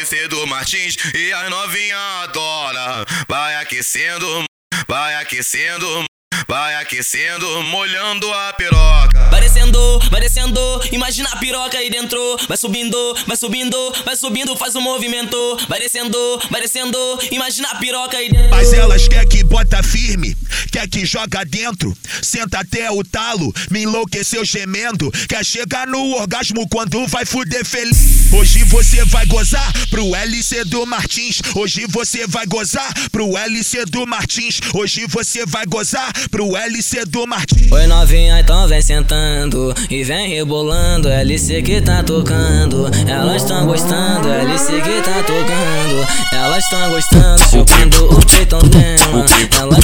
Do Martins e as novinha adora. Vai aquecendo, vai aquecendo, vai aquecendo, molhando a piroca. Vai descendo, vai descendo, imagina a piroca aí dentro. Vai subindo, vai subindo, vai subindo, faz um movimento. Vai descendo, vai descendo, imagina a piroca aí dentro. Mas elas quer que bota firme, quer que joga dentro. Senta até o talo, me enlouqueceu gemendo. Quer chegar no orgasmo quando vai fuder feliz. Hoje você vai gozar pro LC do Martins. Hoje você vai gozar pro LC do Martins. Hoje você vai gozar pro LC do Martins. Oi novinha, então vem sentando e vem rebolando. LC que tá tocando, elas tão gostando. LC que tá tocando, elas tão gostando. Chupando o peitão dela, ela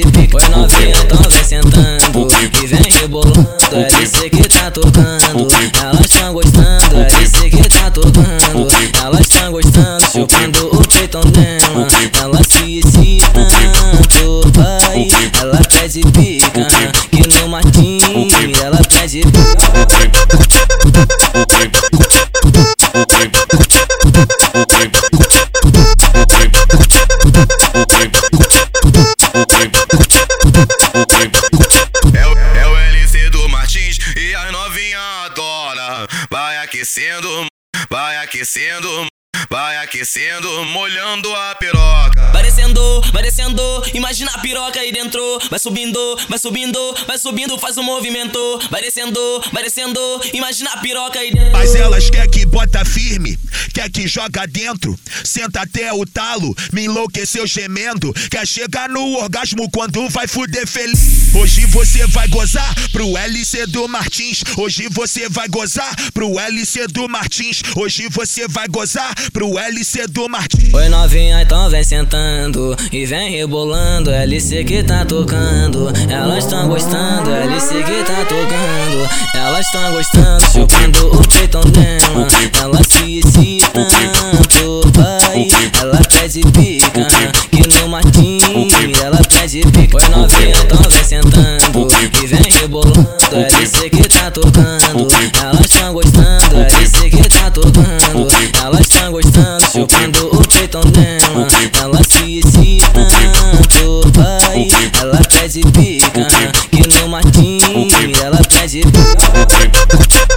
pica. Oi novinha, então vem sentando e vem rebolando. LC que tá tocando, elas tão gostando. LC que tá tocando, elas tão gostando. Chupando o peitão dela, ela se excita tanto. Vai, ela pede pica, que no Martins ela pede pica. Aquecendo, vai aquecendo, vai aquecendo, molhando a piroca. Vai descendo, vai descendo, imagina a piroca aí dentro. Vai subindo, vai subindo, vai subindo, faz um movimento. Vai descendo, vai descendo, imagina a piroca aí dentro. Mas elas quer que bota firme, quer que joga dentro. Senta até o talo, me enlouqueceu gemendo. Quer chegar no orgasmo quando vai fuder feliz. Hoje você vai gozar pro LC do Martins. Hoje você vai gozar pro LC do Martins. Hoje você vai gozar pro LC do Martins. Oi novinha, então vem sentando e vem rebolando. LC que tá tocando, elas tão gostando. LC que tá tocando, elas tão gostando. Chupando o peitão dela, ela se pica. Oi novinha, então vem sentando e vem rebolando. LC que tá tocando, elas tão gostando. LC que tá tocando, elas tão gostando. Chupando o peitão dela, ela se excita tanto. Vai, ela pede pica, que no Martins ela pede pica.